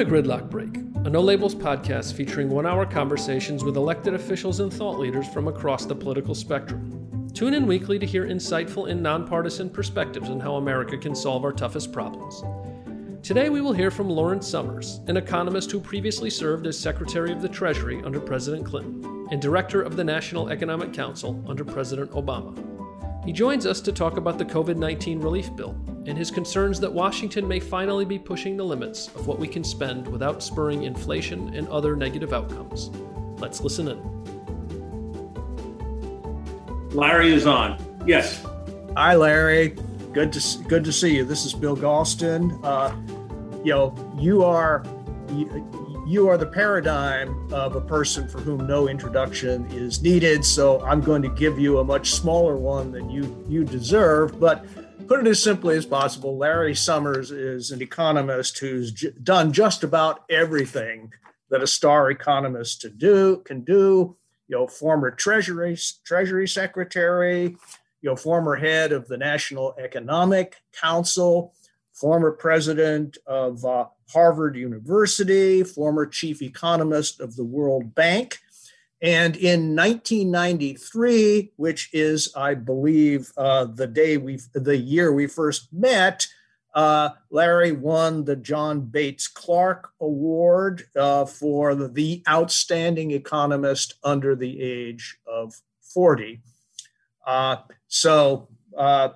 to Gridlock Break, a no labels podcast featuring one hour conversations with elected officials and thought leaders from across the political spectrum. Tune in weekly to hear insightful and nonpartisan perspectives on how America can solve our toughest problems. Today, we will hear from Lawrence Summers, an economist who previously served as Secretary of the Treasury under President Clinton and Director of the National Economic Council under President Obama. He joins us to talk about the COVID 19 relief bill and his concerns that Washington may finally be pushing the limits of what we can spend without spurring inflation and other negative outcomes. Let's listen in. Larry is on. Yes. Hi, Larry. Good to good to see you. This is Bill Galston. Uh, you know, you are you, are the paradigm of a person for whom no introduction is needed. So I'm going to give you a much smaller one than you you deserve. But put it as simply as possible, Larry Summers is an economist who's j- done just about everything that a star economist to do can do. You know, former Treasury Treasury Secretary, you know, former head of the National Economic Council, former president of uh, Harvard University, former chief economist of the World Bank. And in 1993, which is, I believe, uh, the day we, the year we first met, uh, Larry won the John Bates Clark Award uh, for the, the, outstanding economist under the age of 40. Uh, so uh,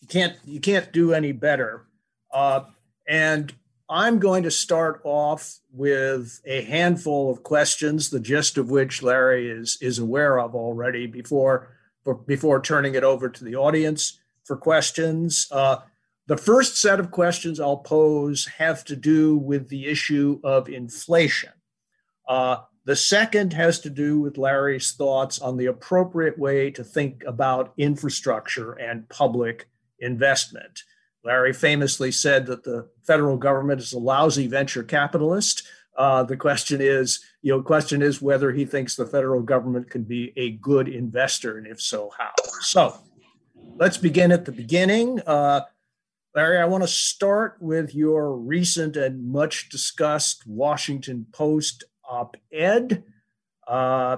you can't you can't do any better. Uh, and I'm going to start off with a handful of questions, the gist of which Larry is, is aware of already before, before turning it over to the audience for questions. Uh, the first set of questions I'll pose have to do with the issue of inflation. Uh, the second has to do with Larry's thoughts on the appropriate way to think about infrastructure and public investment. Larry famously said that the federal government is a lousy venture capitalist. Uh, the question is, you know, question is whether he thinks the federal government can be a good investor, and if so, how. So, let's begin at the beginning. Uh, Larry, I want to start with your recent and much discussed Washington Post op-ed. Uh,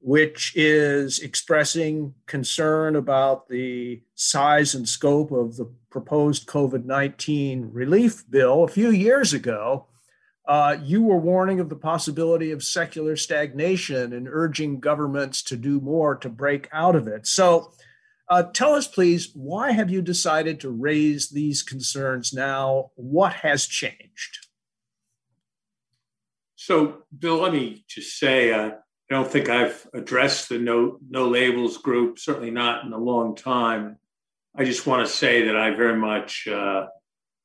which is expressing concern about the size and scope of the proposed COVID 19 relief bill. A few years ago, uh, you were warning of the possibility of secular stagnation and urging governments to do more to break out of it. So, uh, tell us, please, why have you decided to raise these concerns now? What has changed? So, Bill, let me just say, uh, I don't think I've addressed the no no labels group, certainly not in a long time. I just want to say that I very much uh,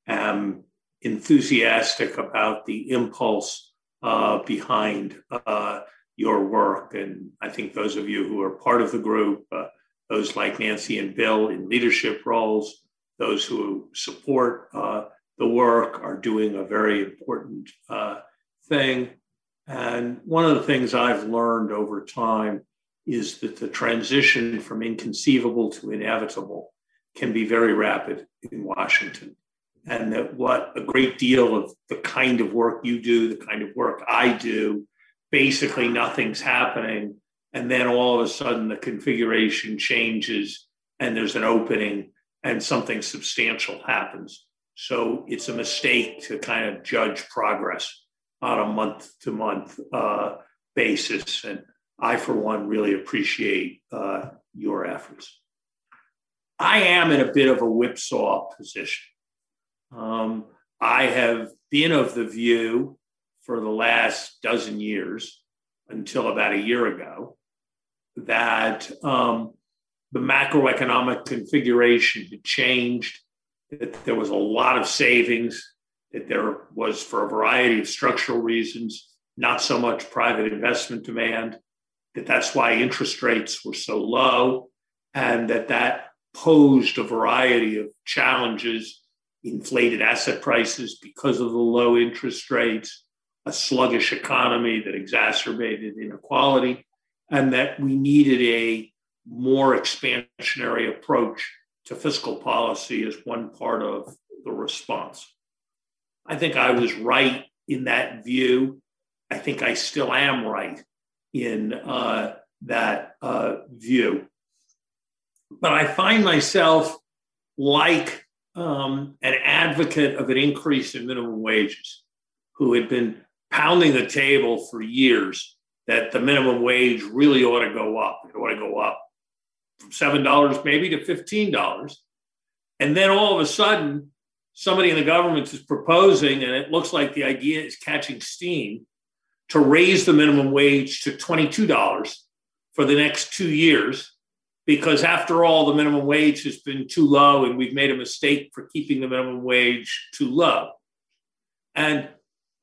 am enthusiastic about the impulse uh, behind uh, your work, and I think those of you who are part of the group, uh, those like Nancy and Bill in leadership roles, those who support uh, the work, are doing a very important uh, thing. And one of the things I've learned over time is that the transition from inconceivable to inevitable can be very rapid in Washington. And that what a great deal of the kind of work you do, the kind of work I do, basically nothing's happening. And then all of a sudden the configuration changes and there's an opening and something substantial happens. So it's a mistake to kind of judge progress on a month to month uh, basis. And I, for one, really appreciate uh, your efforts. I am in a bit of a whipsaw position. Um, I have been of the view for the last dozen years, until about a year ago, that um, the macroeconomic configuration had changed, that there was a lot of savings that there was, for a variety of structural reasons, not so much private investment demand, that that's why interest rates were so low, and that that posed a variety of challenges inflated asset prices because of the low interest rates, a sluggish economy that exacerbated inequality, and that we needed a more expansionary approach to fiscal policy as one part of the response. I think I was right in that view. I think I still am right in uh, that uh, view. But I find myself like um, an advocate of an increase in minimum wages who had been pounding the table for years that the minimum wage really ought to go up. It ought to go up from $7 maybe to $15. And then all of a sudden, somebody in the government is proposing, and it looks like the idea is catching steam, to raise the minimum wage to $22 for the next two years. Because after all, the minimum wage has been too low, and we've made a mistake for keeping the minimum wage too low. And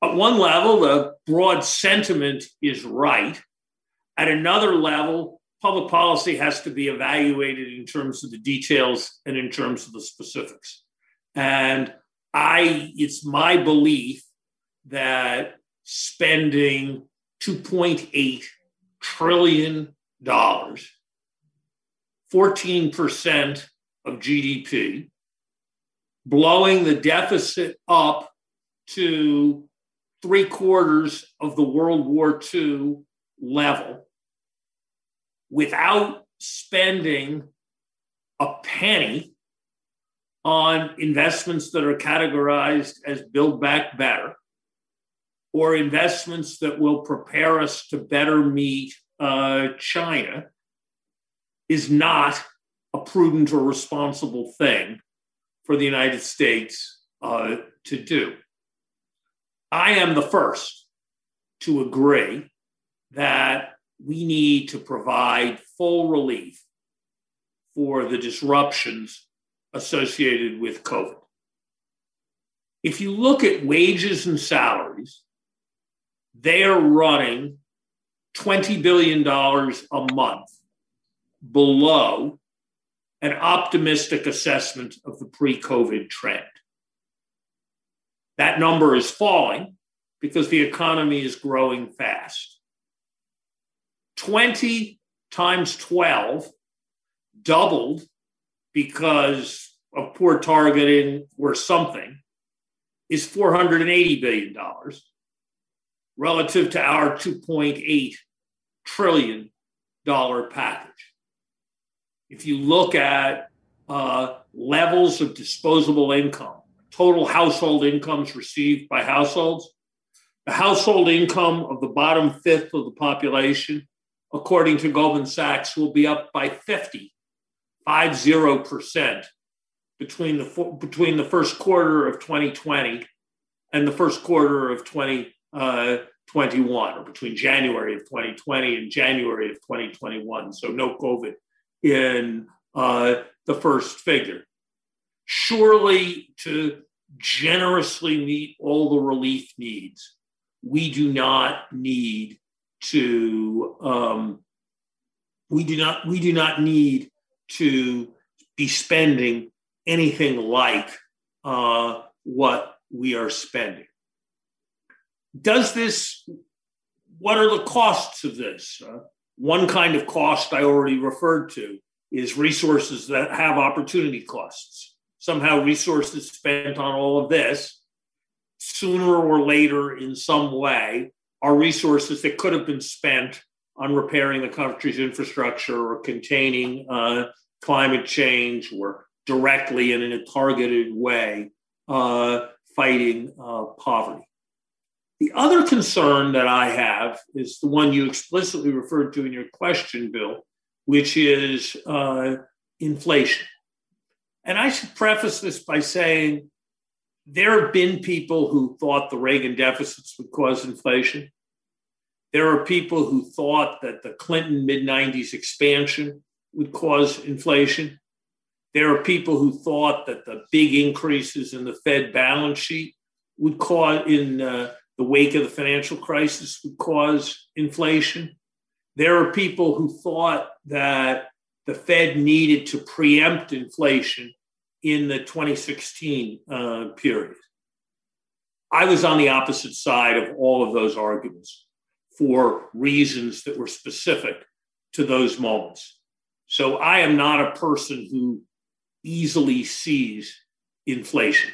at one level, the broad sentiment is right. At another level, public policy has to be evaluated in terms of the details and in terms of the specifics. And I, it's my belief that spending 2.8 trillion dollars, 14% of GDP, blowing the deficit up to three quarters of the World War II level without spending a penny on investments that are categorized as build back better or investments that will prepare us to better meet uh, China is not a prudent or responsible thing for the United States uh, to do. I am the first to agree that we need to provide full relief for the disruptions associated with COVID. If you look at wages and salaries, they are running $20 billion a month below an optimistic assessment of the pre COVID trend. That number is falling because the economy is growing fast. 20 times 12 doubled because of poor targeting or something is $480 billion relative to our $2.8 trillion package. If you look at uh, levels of disposable income, total household incomes received by households. The household income of the bottom fifth of the population, according to Goldman Sachs, will be up by 50, 50% between the, between the first quarter of 2020 and the first quarter of 2021, or between January of 2020 and January of 2021. So no COVID in uh, the first figure surely to generously meet all the relief needs, we do not need to um, we do not we do not need to be spending anything like uh, what we are spending. Does this? What are the costs of this? Uh, one kind of cost I already referred to is resources that have opportunity costs somehow resources spent on all of this sooner or later in some way are resources that could have been spent on repairing the country's infrastructure or containing uh, climate change or directly and in a targeted way uh, fighting uh, poverty. The other concern that I have is the one you explicitly referred to in your question, Bill, which is uh, inflation. And I should preface this by saying there have been people who thought the Reagan deficits would cause inflation. There are people who thought that the Clinton mid 90s expansion would cause inflation. There are people who thought that the big increases in the Fed balance sheet would cause, in uh, the wake of the financial crisis, would cause inflation. There are people who thought that the Fed needed to preempt inflation in the 2016 uh, period. I was on the opposite side of all of those arguments for reasons that were specific to those moments. So I am not a person who easily sees inflation.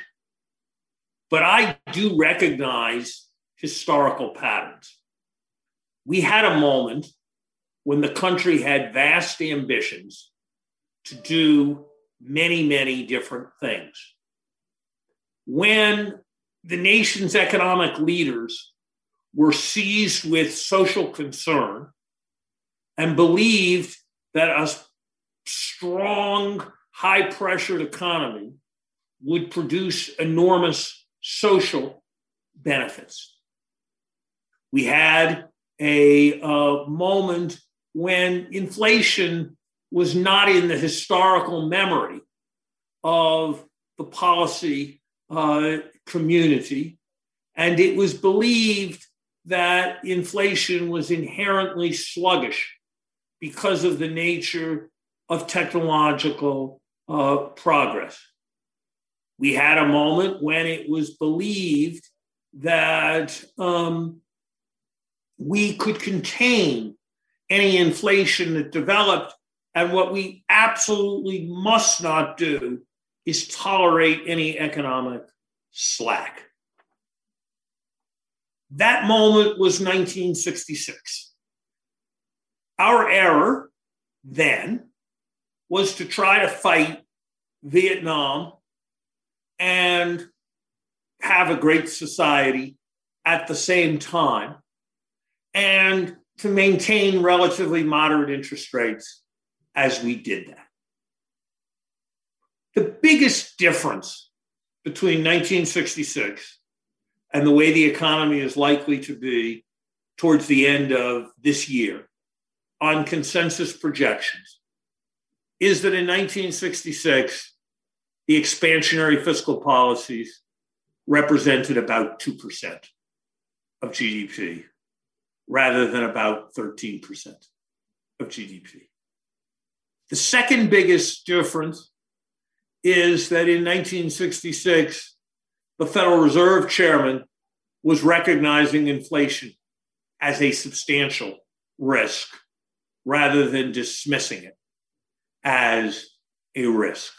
But I do recognize historical patterns. We had a moment when the country had vast ambitions to do many, many different things. When the nation's economic leaders were seized with social concern and believed that a strong, high pressured economy would produce enormous social benefits. We had a, a moment when inflation was not in the historical memory of the policy uh, community. And it was believed that inflation was inherently sluggish because of the nature of technological uh, progress. We had a moment when it was believed that um, we could contain any inflation that developed. And what we absolutely must not do is tolerate any economic slack. That moment was 1966. Our error then was to try to fight Vietnam and have a great society at the same time and to maintain relatively moderate interest rates as we did that. The biggest difference between 1966 and the way the economy is likely to be towards the end of this year on consensus projections is that in 1966, the expansionary fiscal policies represented about 2% of GDP rather than about 13% of GDP. The second biggest difference is that in 1966, the Federal Reserve chairman was recognizing inflation as a substantial risk rather than dismissing it as a risk.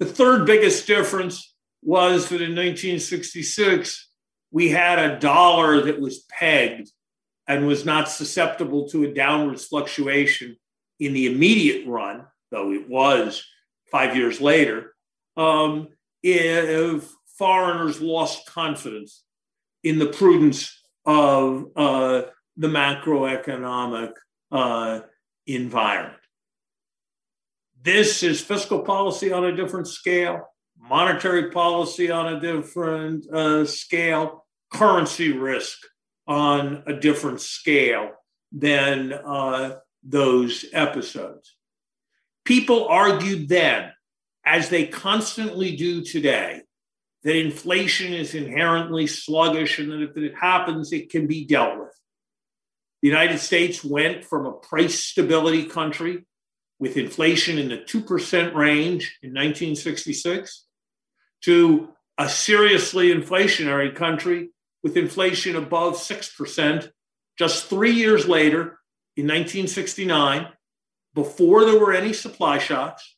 The third biggest difference was that in 1966, we had a dollar that was pegged and was not susceptible to a downwards fluctuation in the immediate run, though it was five years later, um, if foreigners lost confidence in the prudence of uh, the macroeconomic uh, environment. This is fiscal policy on a different scale, monetary policy on a different uh, scale, currency risk on a different scale than uh, those episodes. People argued then, as they constantly do today, that inflation is inherently sluggish and that if it happens, it can be dealt with. The United States went from a price stability country with inflation in the 2% range in 1966 to a seriously inflationary country with inflation above 6% just three years later in 1969, before there were any supply shocks,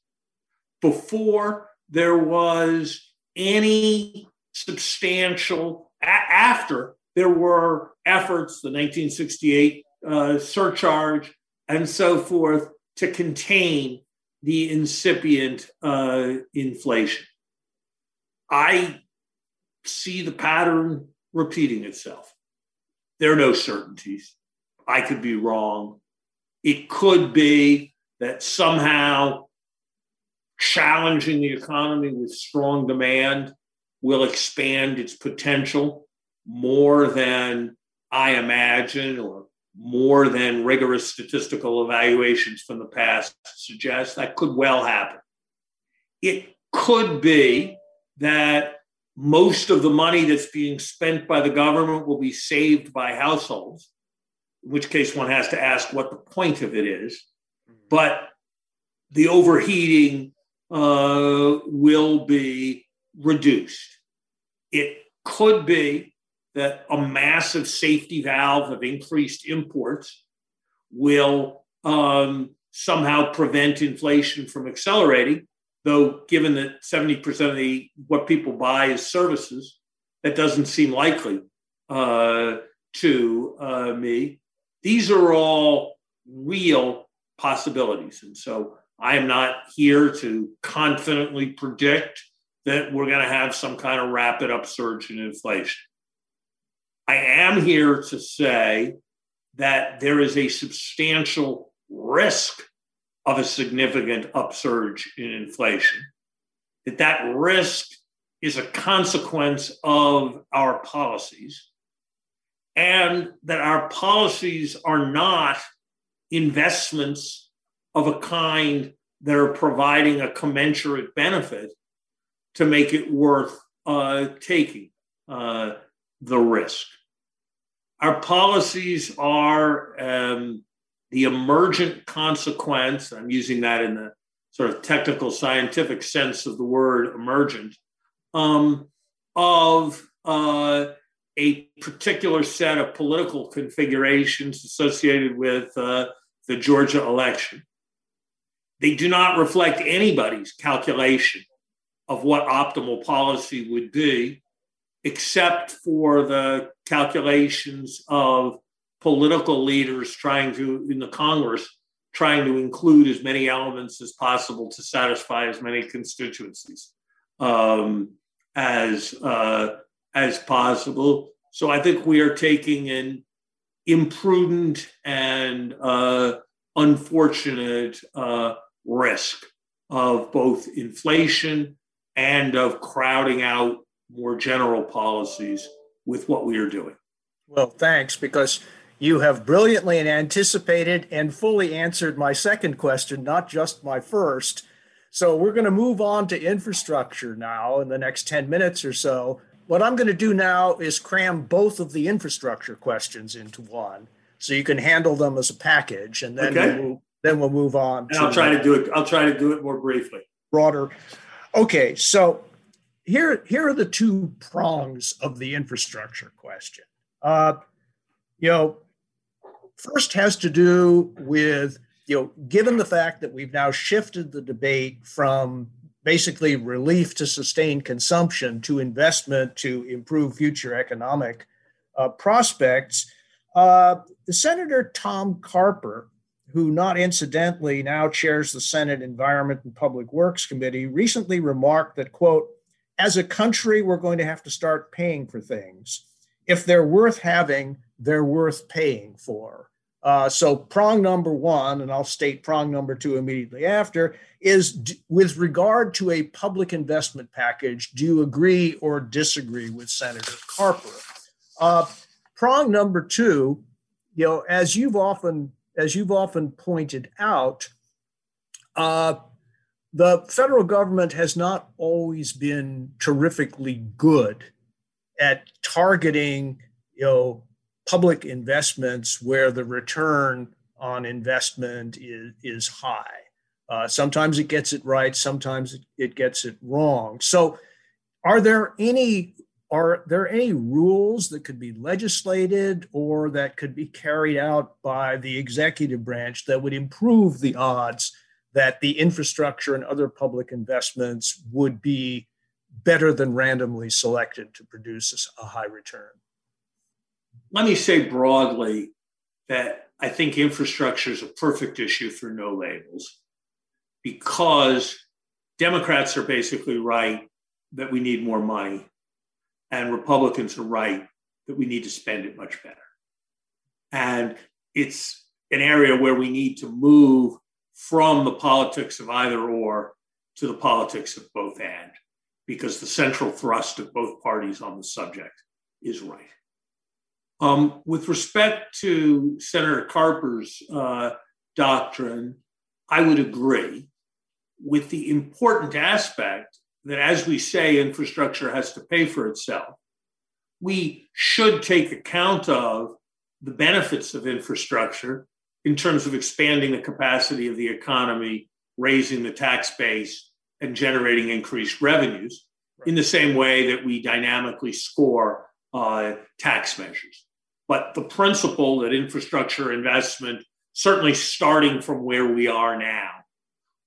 before there was any substantial, a- after there were efforts, the 1968 uh, surcharge and so forth, to contain the incipient uh, inflation. I see the pattern repeating itself. There are no certainties. I could be wrong. It could be that somehow challenging the economy with strong demand will expand its potential more than I imagine or more than rigorous statistical evaluations from the past suggest. That could well happen. It could be that most of the money that's being spent by the government will be saved by households, in which case one has to ask what the point of it is. Mm-hmm. But the overheating uh, will be reduced. It could be that a massive safety valve of increased imports will um, somehow prevent inflation from accelerating though given that 70% of the what people buy is services that doesn't seem likely uh, to uh, me. These are all real possibilities. And so I am not here to confidently predict that we're going to have some kind of rapid upsurge in inflation. I am here to say that there is a substantial risk of a significant upsurge in inflation, that that risk is a consequence of our policies, and that our policies are not investments of a kind that are providing a commensurate benefit to make it worth uh, taking uh, the risk. Our policies are um, the emergent consequence, I'm using that in the sort of technical scientific sense of the word emergent, um, of uh, a particular set of political configurations associated with uh, the Georgia election. They do not reflect anybody's calculation of what optimal policy would be, except for the calculations of political leaders trying to, in the Congress, trying to include as many elements as possible to satisfy as many constituencies um, as uh, as possible. So I think we are taking an imprudent and uh, unfortunate uh, risk of both inflation and of crowding out more general policies with what we are doing. Well, thanks, because you have brilliantly anticipated and fully answered my second question, not just my first. So we're going to move on to infrastructure now in the next 10 minutes or so. What I'm going to do now is cram both of the infrastructure questions into one, so you can handle them as a package, and then okay. we'll, then we'll move on. And I'll try to do it. I'll try to do it more briefly. Broader. Okay, so here here are the two prongs of the infrastructure question. Uh, you know, first has to do with you know, given the fact that we've now shifted the debate from basically relief to sustain consumption to investment to improve future economic uh, prospects. Uh, Senator Tom Carper, who not incidentally now chairs the Senate Environment and Public Works Committee, recently remarked that, quote, as a country, we're going to have to start paying for things. If they're worth having, they're worth paying for. Uh, so, prong number one, and I'll state prong number two immediately after, is d- with regard to a public investment package, do you agree or disagree with Senator Carper? Uh, prong number two, you know, as you've often as you've often pointed out, uh, the federal government has not always been terrifically good at targeting, you know, public investments where the return on investment is, is high. Uh, sometimes it gets it right, sometimes it, it gets it wrong. So, are there any are there any rules that could be legislated or that could be carried out by the executive branch that would improve the odds that the infrastructure and other public investments would be better than randomly selected to produce a high return? let me say broadly that I think infrastructure is a perfect issue for no labels because Democrats are basically right that we need more money, and Republicans are right that we need to spend it much better. And it's an area where we need to move from the politics of either or to the politics of both and, because the central thrust of both parties on the subject is right. Um, with respect to Senator Carper's uh, doctrine, I would agree with the important aspect that, as we say, infrastructure has to pay for itself. We should take account of the benefits of infrastructure in terms of expanding the capacity of the economy, raising the tax base, and generating increased revenues in the same way that we dynamically score uh, tax measures. But the principle that infrastructure investment, certainly starting from where we are now,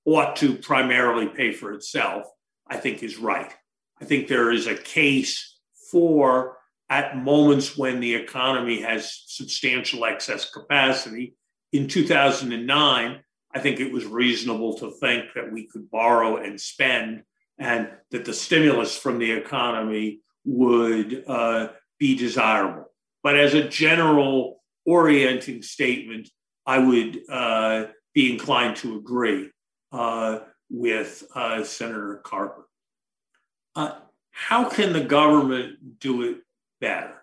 ought to primarily pay for itself, I think is right. I think there is a case for at moments when the economy has substantial excess capacity. In 2009, I think it was reasonable to think that we could borrow and spend and that the stimulus from the economy would uh, be desirable. But as a general orienting statement, I would uh, be inclined to agree uh, with uh, Senator Carper. Uh, how can the government do it better?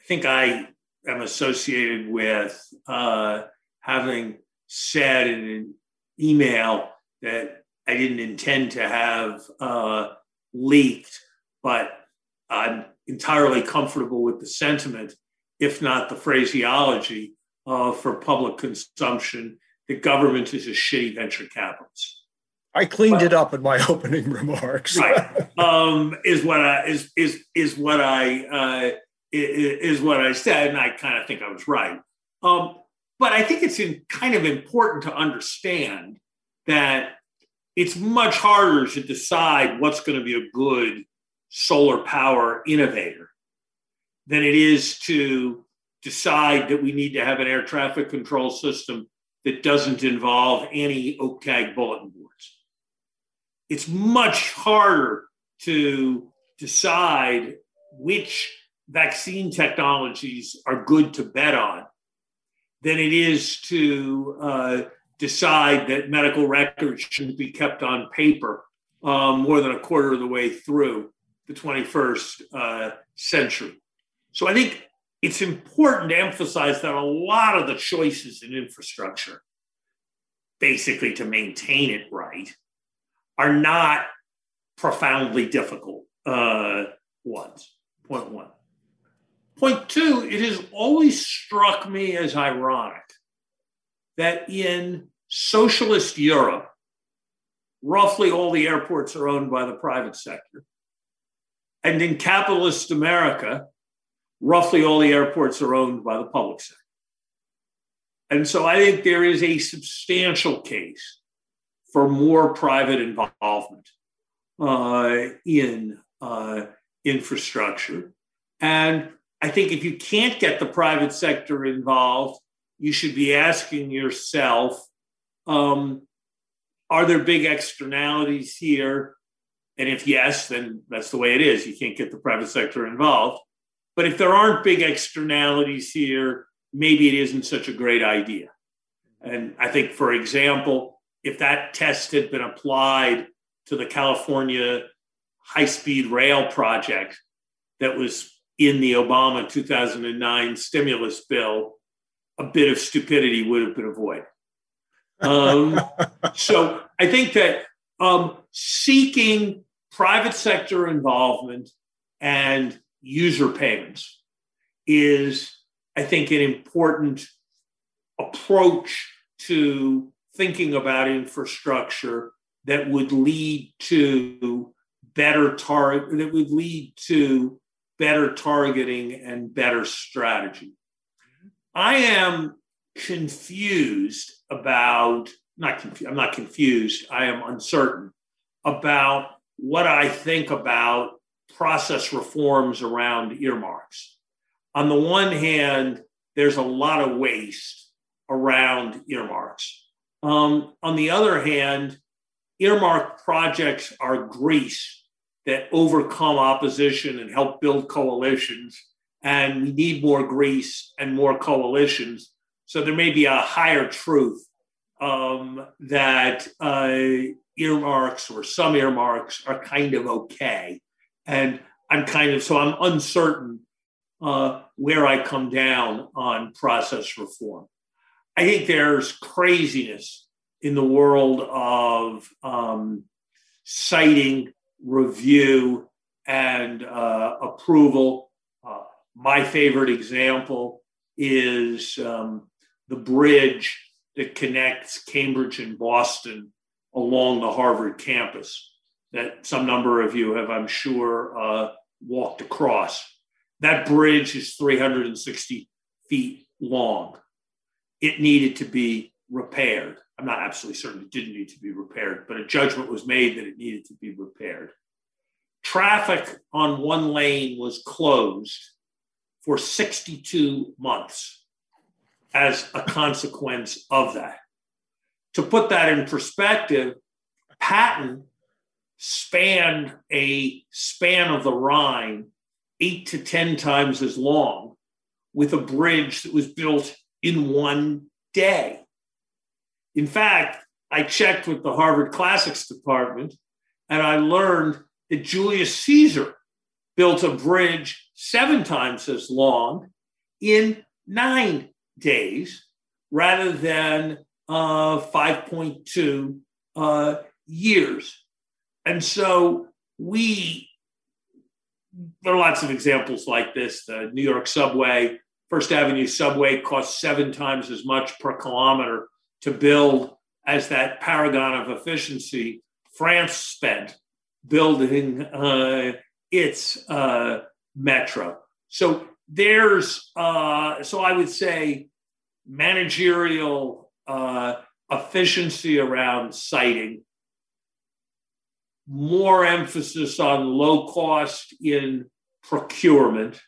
I think I am associated with uh, having said in an email that I didn't intend to have uh, leaked, but I'm entirely comfortable with the sentiment, if not the phraseology, uh, for public consumption. The government is a shitty venture capitalist. I cleaned it up in my opening remarks. right, um, is what I is is is what I uh, is, what I said, and I kind of think I was right. Um, but I think it's in, kind of important to understand that it's much harder to decide what's going to be a good solar power innovator than it is to decide that we need to have an air traffic control system that doesn't involve any OCAG bulletin boards. It's much harder to decide which vaccine technologies are good to bet on than it is to uh, decide that medical records shouldn't be kept on paper um, more than a quarter of the way through the 21st uh, century. So I think it's important to emphasize that a lot of the choices in infrastructure, basically to maintain it right, are not profoundly difficult uh, ones. Point one. Point two, it has always struck me as ironic that in socialist Europe, roughly all the airports are owned by the private sector. And in capitalist America, roughly all the airports are owned by the public sector. And so I think there is a substantial case for more private involvement uh, in uh, infrastructure. And I think if you can't get the private sector involved, you should be asking yourself um, are there big externalities here? And if yes, then that's the way it is. You can't get the private sector involved. But if there aren't big externalities here, maybe it isn't such a great idea. And I think, for example, if that test had been applied to the California high speed rail project that was in the Obama 2009 stimulus bill, a bit of stupidity would have been avoided. Um, so I think that um, seeking private sector involvement and user payments is, I think, an important approach to thinking about infrastructure that would lead to better target that would lead to better targeting and better strategy. I am confused about not confused, I'm not confused, I am uncertain about what I think about process reforms around earmarks. On the one hand, there's a lot of waste around earmarks. Um, on the other hand, earmark projects are grease that overcome opposition and help build coalitions. And we need more grease and more coalitions. So there may be a higher truth um, that uh, earmarks or some earmarks are kind of okay. And I'm kind of, so I'm uncertain uh, where I come down on process reform. I think there's craziness in the world of um, siting review and uh, approval. Uh, my favorite example is um, the bridge that connects Cambridge and Boston along the Harvard campus that some number of you have, I'm sure, uh, walked across. That bridge is 360 feet long. It needed to be repaired. I'm not absolutely certain it didn't need to be repaired, but a judgment was made that it needed to be repaired. Traffic on one lane was closed for 62 months as a consequence of that. To put that in perspective, Patton spanned a span of the Rhine eight to 10 times as long with a bridge that was built in one day. In fact, I checked with the Harvard Classics department and I learned that Julius Caesar built a bridge seven times as long in nine days rather than uh, 5.2 uh, years. And so we, there are lots of examples like this. The New York subway, First Avenue subway cost seven times as much per kilometer to build as that paragon of efficiency France spent building uh, its uh, metro. So there's, uh, so I would say, managerial uh, efficiency around siting, more emphasis on low cost in procurement,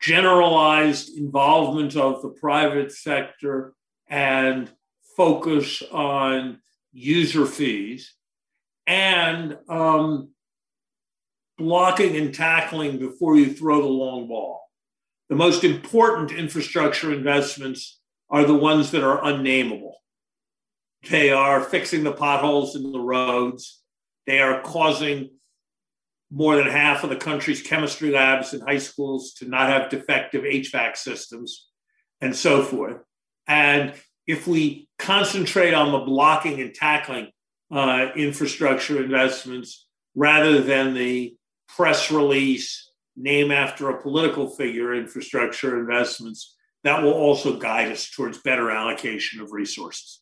generalized involvement of the private sector, and focus on user fees, and um, blocking and tackling before you throw the long ball. The most important infrastructure investments are the ones that are unnameable. They are fixing the potholes in the roads. They are causing more than half of the country's chemistry labs and high schools to not have defective HVAC systems and so forth. And if we concentrate on the blocking and tackling uh, infrastructure investments rather than the press release, name after a political figure infrastructure investments, that will also guide us towards better allocation of resources.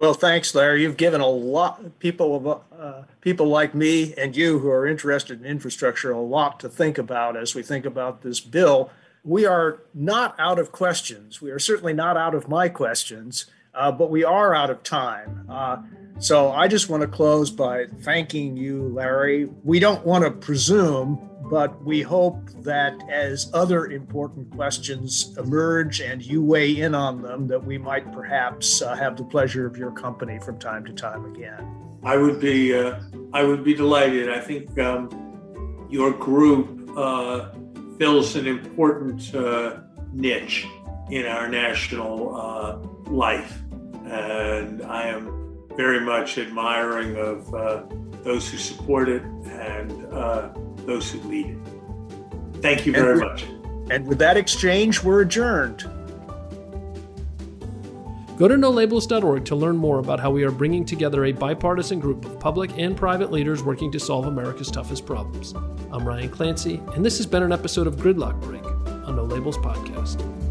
Well, thanks, Larry. You've given a lot people of uh, people like me and you who are interested in infrastructure a lot to think about as we think about this bill. We are not out of questions. We are certainly not out of my questions, uh, but we are out of time. Uh, so I just want to close by thanking you, Larry. We don't want to presume, but we hope that as other important questions emerge and you weigh in on them, that we might perhaps uh, have the pleasure of your company from time to time again. I would be, uh, I would be delighted. I think um, your group uh, fills an important uh, niche in our national uh, life, and I am very much admiring of uh, those who support it and uh, those who lead it. Thank you very much. And with that exchange, we're adjourned. Go to nolabels.org to learn more about how we are bringing together a bipartisan group of public and private leaders working to solve America's toughest problems. I'm Ryan Clancy, and this has been an episode of Gridlock Break on No Labels Podcast.